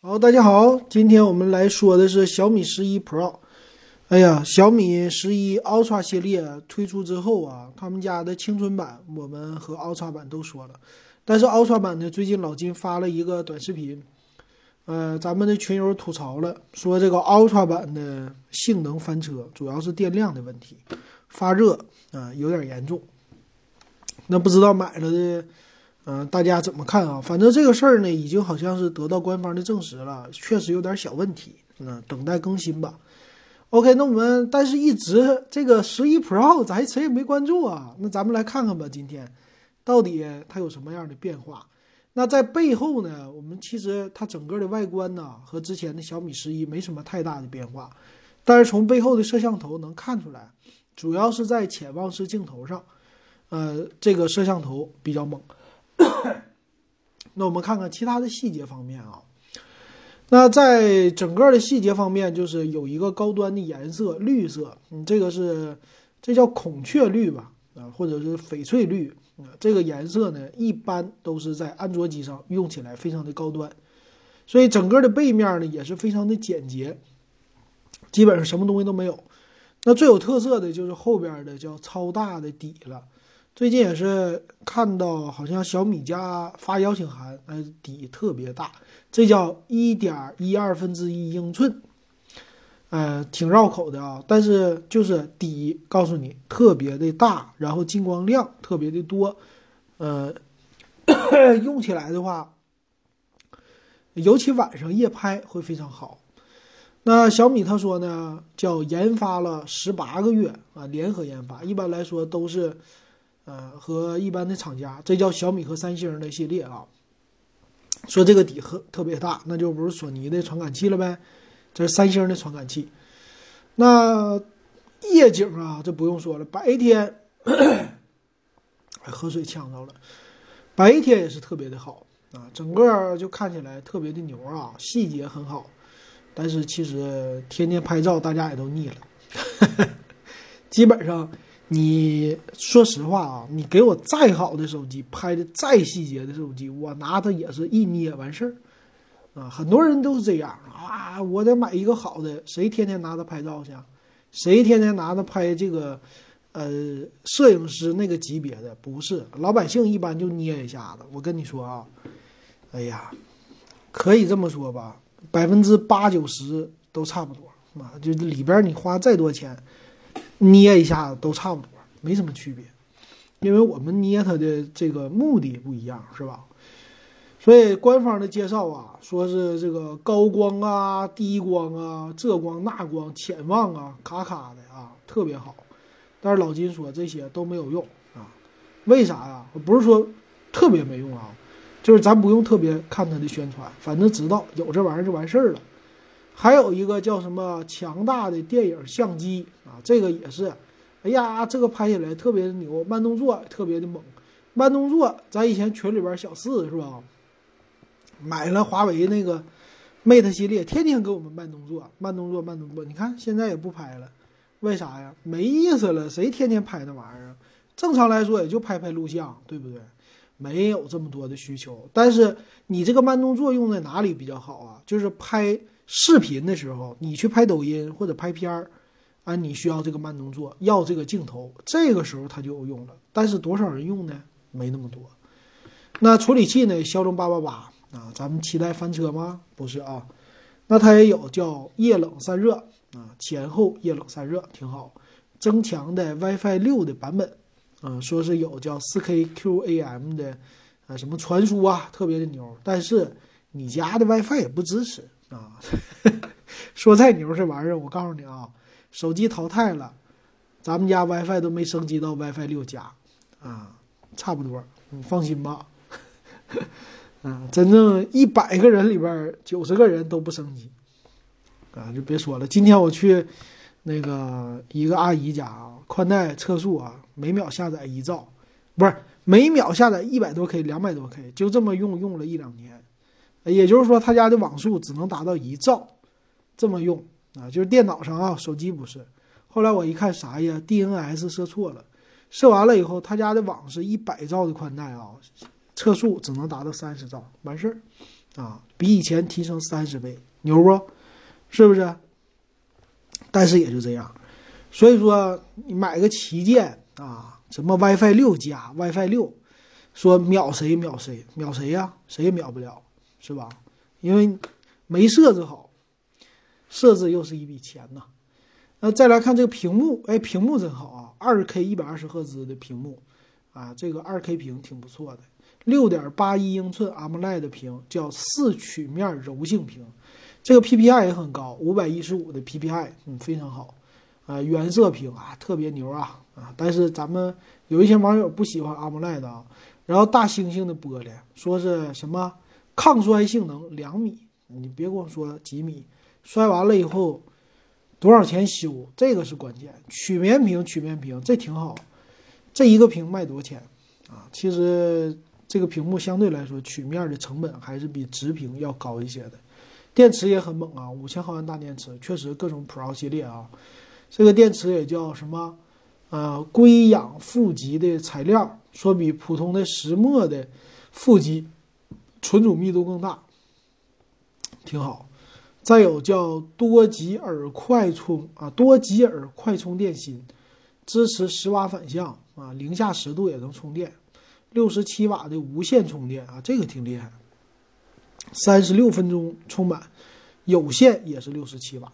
好，大家好，今天我们来说的是小米十一 Pro。哎呀，小米十一 Ultra 系列推出之后啊，他们家的青春版我们和 Ultra 版都说了，但是 Ultra 版呢，最近老金发了一个短视频，呃，咱们的群友吐槽了，说这个 Ultra 版的性能翻车，主要是电量的问题，发热啊有点严重。那不知道买了的，嗯、大家怎么看啊？反正这个事儿呢，已经好像是得到官方的证实了，确实有点小问题，嗯、等待更新吧。OK，那我们但是一直这个十一 Pro 咱谁也没关注啊，那咱们来看看吧，今天到底它有什么样的变化？那在背后呢，我们其实它整个的外观呢和之前的小米十一没什么太大的变化，但是从背后的摄像头能看出来，主要是在潜望式镜头上，呃，这个摄像头比较猛。那我们看看其他的细节方面啊。那在整个的细节方面，就是有一个高端的颜色，绿色，嗯，这个是这叫孔雀绿吧，啊，或者是翡翠绿，啊，这个颜色呢，一般都是在安卓机上用起来非常的高端，所以整个的背面呢也是非常的简洁，基本上什么东西都没有。那最有特色的就是后边的叫超大的底了。最近也是看到，好像小米家发邀请函，呃，底特别大，这叫一点一二分之一英寸，呃，挺绕口的啊。但是就是底告诉你特别的大，然后进光量特别的多，呃，用起来的话，尤其晚上夜拍会非常好。那小米他说呢，叫研发了十八个月啊，联合研发，一般来说都是。呃，和一般的厂家，这叫小米和三星的系列啊。说这个底特特别大，那就不是索尼的传感器了呗，这是三星的传感器。那夜景啊，这不用说了，白天，喝水呛着了，白天也是特别的好啊，整个就看起来特别的牛啊，细节很好。但是其实天天拍照，大家也都腻了，基本上。你说实话啊，你给我再好的手机，拍的再细节的手机，我拿它也是一捏完事儿，啊，很多人都是这样啊，我得买一个好的，谁天天拿它拍照去？谁天天拿它拍这个，呃，摄影师那个级别的？不是，老百姓一般就捏一下子。我跟你说啊，哎呀，可以这么说吧，百分之八九十都差不多，啊，就里边你花再多钱。捏一下都差不多，没什么区别，因为我们捏它的这个目的不一样，是吧？所以官方的介绍啊，说是这个高光啊、低光啊、这光那光、潜望啊、卡卡的啊，特别好。但是老金说这些都没有用啊，为啥呀？不是说特别没用啊，就是咱不用特别看它的宣传，反正知道有这玩意儿就完事儿了。还有一个叫什么强大的电影相机啊，这个也是，哎呀，这个拍起来特别的牛，慢动作特别的猛。慢动作，咱以前群里边小四是吧？买了华为那个 Mate 系列，天天给我们慢动作，慢动作，慢动作。你看现在也不拍了，为啥呀？没意思了，谁天天拍那玩意儿？正常来说也就拍拍录像，对不对？没有这么多的需求。但是你这个慢动作用在哪里比较好啊？就是拍。视频的时候，你去拍抖音或者拍片儿，啊，你需要这个慢动作，要这个镜头，这个时候它就有用了。但是多少人用呢？没那么多。那处理器呢？骁龙八八八啊，咱们期待翻车吗？不是啊。那它也有叫液冷散热啊，前后液冷散热挺好。增强的 WiFi 六的版本，啊，说是有叫 4K QAM 的，啊，什么传输啊，特别的牛。但是你家的 WiFi 也不支持。啊，说再牛这玩意儿，我告诉你啊，手机淘汰了，咱们家 WiFi 都没升级到 WiFi 六加，啊，差不多，你放心吧。啊，真正一百个人里边九十个人都不升级，啊，就别说了。今天我去那个一个阿姨家啊，宽带测速啊，每秒下载一兆，不是每秒下载一百多 K、两百多 K，就这么用用了一两年。也就是说，他家的网速只能达到一兆，这么用啊，就是电脑上啊，手机不是。后来我一看啥呀，DNS 设错了，设完了以后，他家的网是一百兆的宽带啊，测速只能达到三十兆，完事儿啊，比以前提升三十倍，牛不？是不是？但是也就这样，所以说你买个旗舰啊，什么 WiFi 六加 WiFi 六，说秒谁秒谁秒谁呀？谁也秒不了，是吧？因为没设置好，设置又是一笔钱呐。那再来看这个屏幕，哎，屏幕真好啊，二 K 一百二十赫兹的屏幕啊，这个二 K 屏挺不错的，六点八一英寸 AMOLED 屏，叫四曲面柔性屏。这个 PPI 也很高，五百一十五的 PPI，嗯，非常好，啊，原色屏啊，特别牛啊啊！但是咱们有一些网友不喜欢 AMOLED 啊，然后大猩猩的玻璃说是什么抗摔性能两米，你别跟我说几米，摔完了以后多少钱修？这个是关键。曲面屏，曲面屏这挺好，这一个屏卖多少钱啊？其实这个屏幕相对来说曲面的成本还是比直屏要高一些的。电池也很猛啊，五千毫安大电池，确实各种 Pro 系列啊，这个电池也叫什么？呃，硅氧负极的材料，说比普通的石墨的负极存储密度更大，挺好。再有叫多吉尔快充啊，多吉尔快充电芯，支持十瓦反向啊，零下十度也能充电，六十七瓦的无线充电啊，这个挺厉害。三十六分钟充满，有线也是六十七瓦。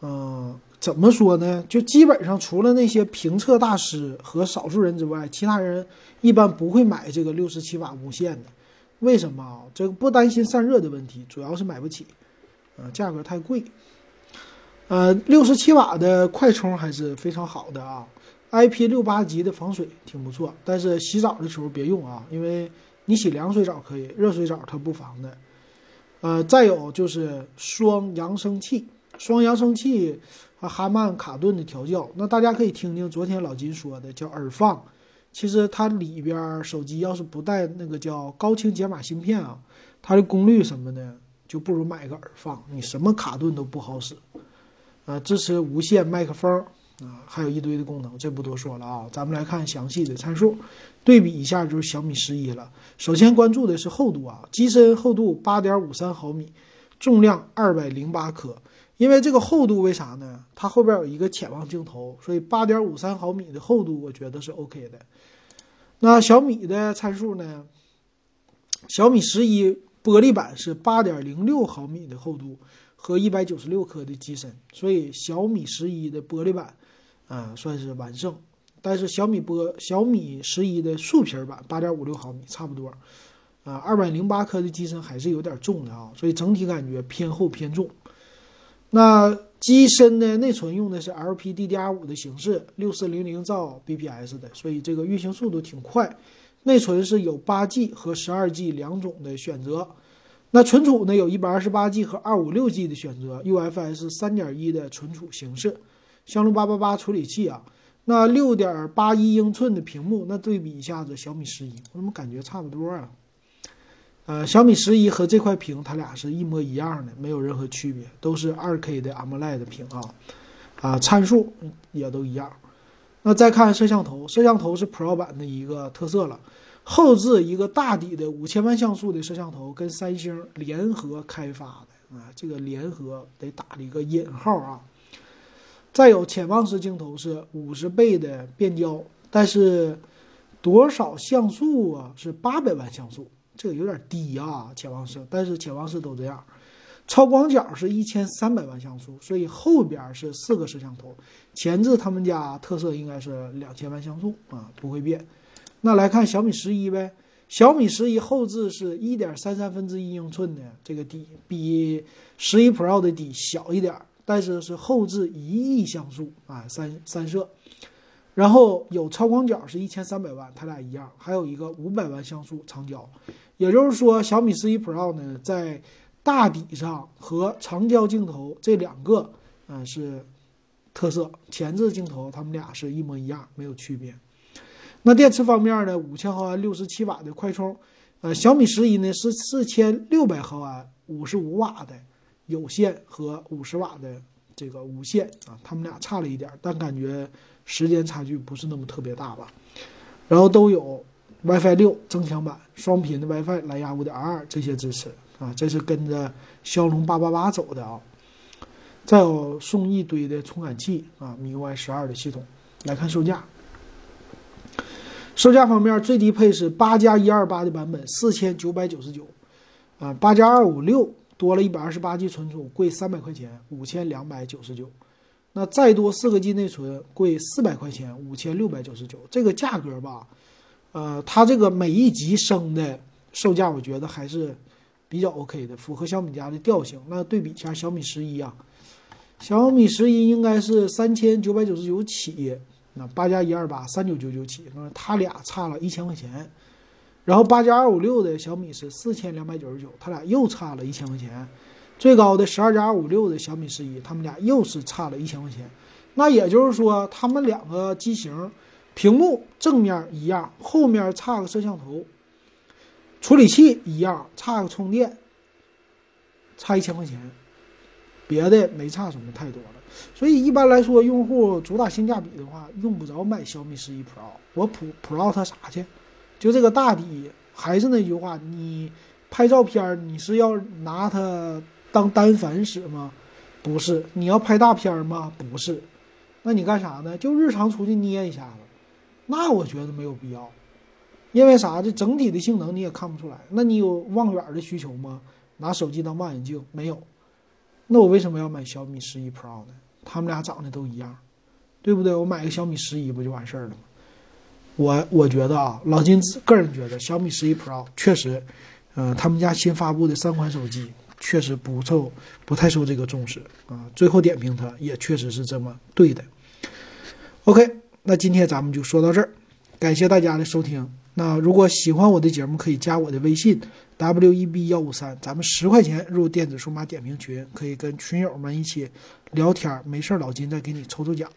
嗯，怎么说呢？就基本上除了那些评测大师和少数人之外，其他人一般不会买这个六十七瓦无线的。为什么啊？这个不担心散热的问题，主要是买不起，啊，价格太贵。呃，六十七瓦的快充还是非常好的啊，IP 六八级的防水挺不错，但是洗澡的时候别用啊，因为。你洗凉水澡可以，热水澡它不防的。呃，再有就是双扬声器，双扬声器和哈曼卡顿的调教，那大家可以听听昨天老金说的叫耳放。其实它里边手机要是不带那个叫高清解码芯片啊，它的功率什么的就不如买个耳放，你什么卡顿都不好使。啊，支持无线麦克风。啊，还有一堆的功能，这不多说了啊。咱们来看详细的参数，对比一下就是小米十一了。首先关注的是厚度啊，机身厚度八点五三毫米，重量二百零八克。因为这个厚度为啥呢？它后边有一个潜望镜头，所以八点五三毫米的厚度我觉得是 OK 的。那小米的参数呢？小米十一玻璃版是八点零六毫米的厚度和一百九十六克的机身，所以小米十一的玻璃版。啊，算是完胜，但是小米波小米十一的竖皮版八点五六毫米差不多，啊，二百零八克的机身还是有点重的啊，所以整体感觉偏厚偏重。那机身的内存用的是 LPDDR5 的形式，六四零零兆 bps 的，所以这个运行速度挺快。内存是有八 G 和十二 G 两种的选择，那存储呢有一百二十八 G 和二五六 G 的选择，UFS 三点一的存储形式。骁龙八八八处理器啊，那六点八一英寸的屏幕，那对比一下子小米十一，我怎么感觉差不多啊？呃，小米十一和这块屏它俩是一模一样的，没有任何区别，都是二 K 的 AMOLED 屏啊，啊，参数也都一样。那再看摄像头，摄像头是 Pro 版的一个特色了，后置一个大底的五千万像素的摄像头，跟三星联合开发的啊，这个联合得打了一个引号啊。再有潜望式镜头是五十倍的变焦，但是多少像素啊？是八百万像素，这个有点低啊。潜望式，但是潜望式都这样。超广角是一千三百万像素，所以后边是四个摄像头。前置他们家特色应该是两千万像素啊，不会变。那来看小米十一呗，小米十一后置是一点三三分之一英寸的这个底，比十一 Pro 的底小一点。但是是后置一亿像素啊，三三摄，然后有超广角是一千三百万，它俩一样，还有一个五百万像素长焦，也就是说小米十一 Pro 呢，在大底上和长焦镜头这两个嗯是特色，前置镜头它们俩是一模一样，没有区别。那电池方面呢，五千毫安六十七瓦的快充，呃，小米十一呢是四千六百毫安五十五瓦的。有线和五十瓦的这个无线啊，他们俩差了一点，但感觉时间差距不是那么特别大吧。然后都有 WiFi 六增强版、双频的 WiFi、蓝牙五点二这些支持啊，这是跟着骁龙八八八走的啊。再有送一堆的传感器啊，米 UI 十二的系统。来看售价，售价方面最低配是八加一二八的版本，四千九百九十九，啊，八加二五六多了一百二十八 G 存储，贵三百块钱，五千两百九十九。那再多四个 G 内存，贵四百块钱，五千六百九十九。这个价格吧，呃，它这个每一级升的售价，我觉得还是比较 OK 的，符合小米家的调性。那对比一下小米十一啊。小米十一应该是三千九百九十九起，那八加一二八三九九九起，那它俩差了一千块钱。然后八加二五六的小米是四千两百九十九，它俩又差了一千块钱。最高的十二加二五六的小米十一，他们俩又是差了一千块钱。那也就是说，他们两个机型，屏幕正面一样，后面差个摄像头，处理器一样，差个充电，差一千块钱。别的没差什么太多了，所以一般来说，用户主打性价比的话，用不着买小米十一 Pro。我 Pro Pro 它啥去？就这个大底，还是那句话，你拍照片你是要拿它当单反使吗？不是。你要拍大片吗？不是。那你干啥呢？就日常出去捏一下子，那我觉得没有必要。因为啥？这整体的性能你也看不出来。那你有望远的需求吗？拿手机当望远镜？没有。那我为什么要买小米十一 Pro 呢？他们俩长得都一样，对不对？我买个小米十一不就完事儿了吗？我我觉得啊，老金个人觉得小米十一 Pro 确实，呃，他们家新发布的三款手机确实不受不太受这个重视啊。最后点评它也确实是这么对的。OK，那今天咱们就说到这儿，感谢大家的收听。那如果喜欢我的节目，可以加我的微信 w e b 幺五三，咱们十块钱入电子数码点评群，可以跟群友们一起聊天，没事儿老金再给你抽抽奖。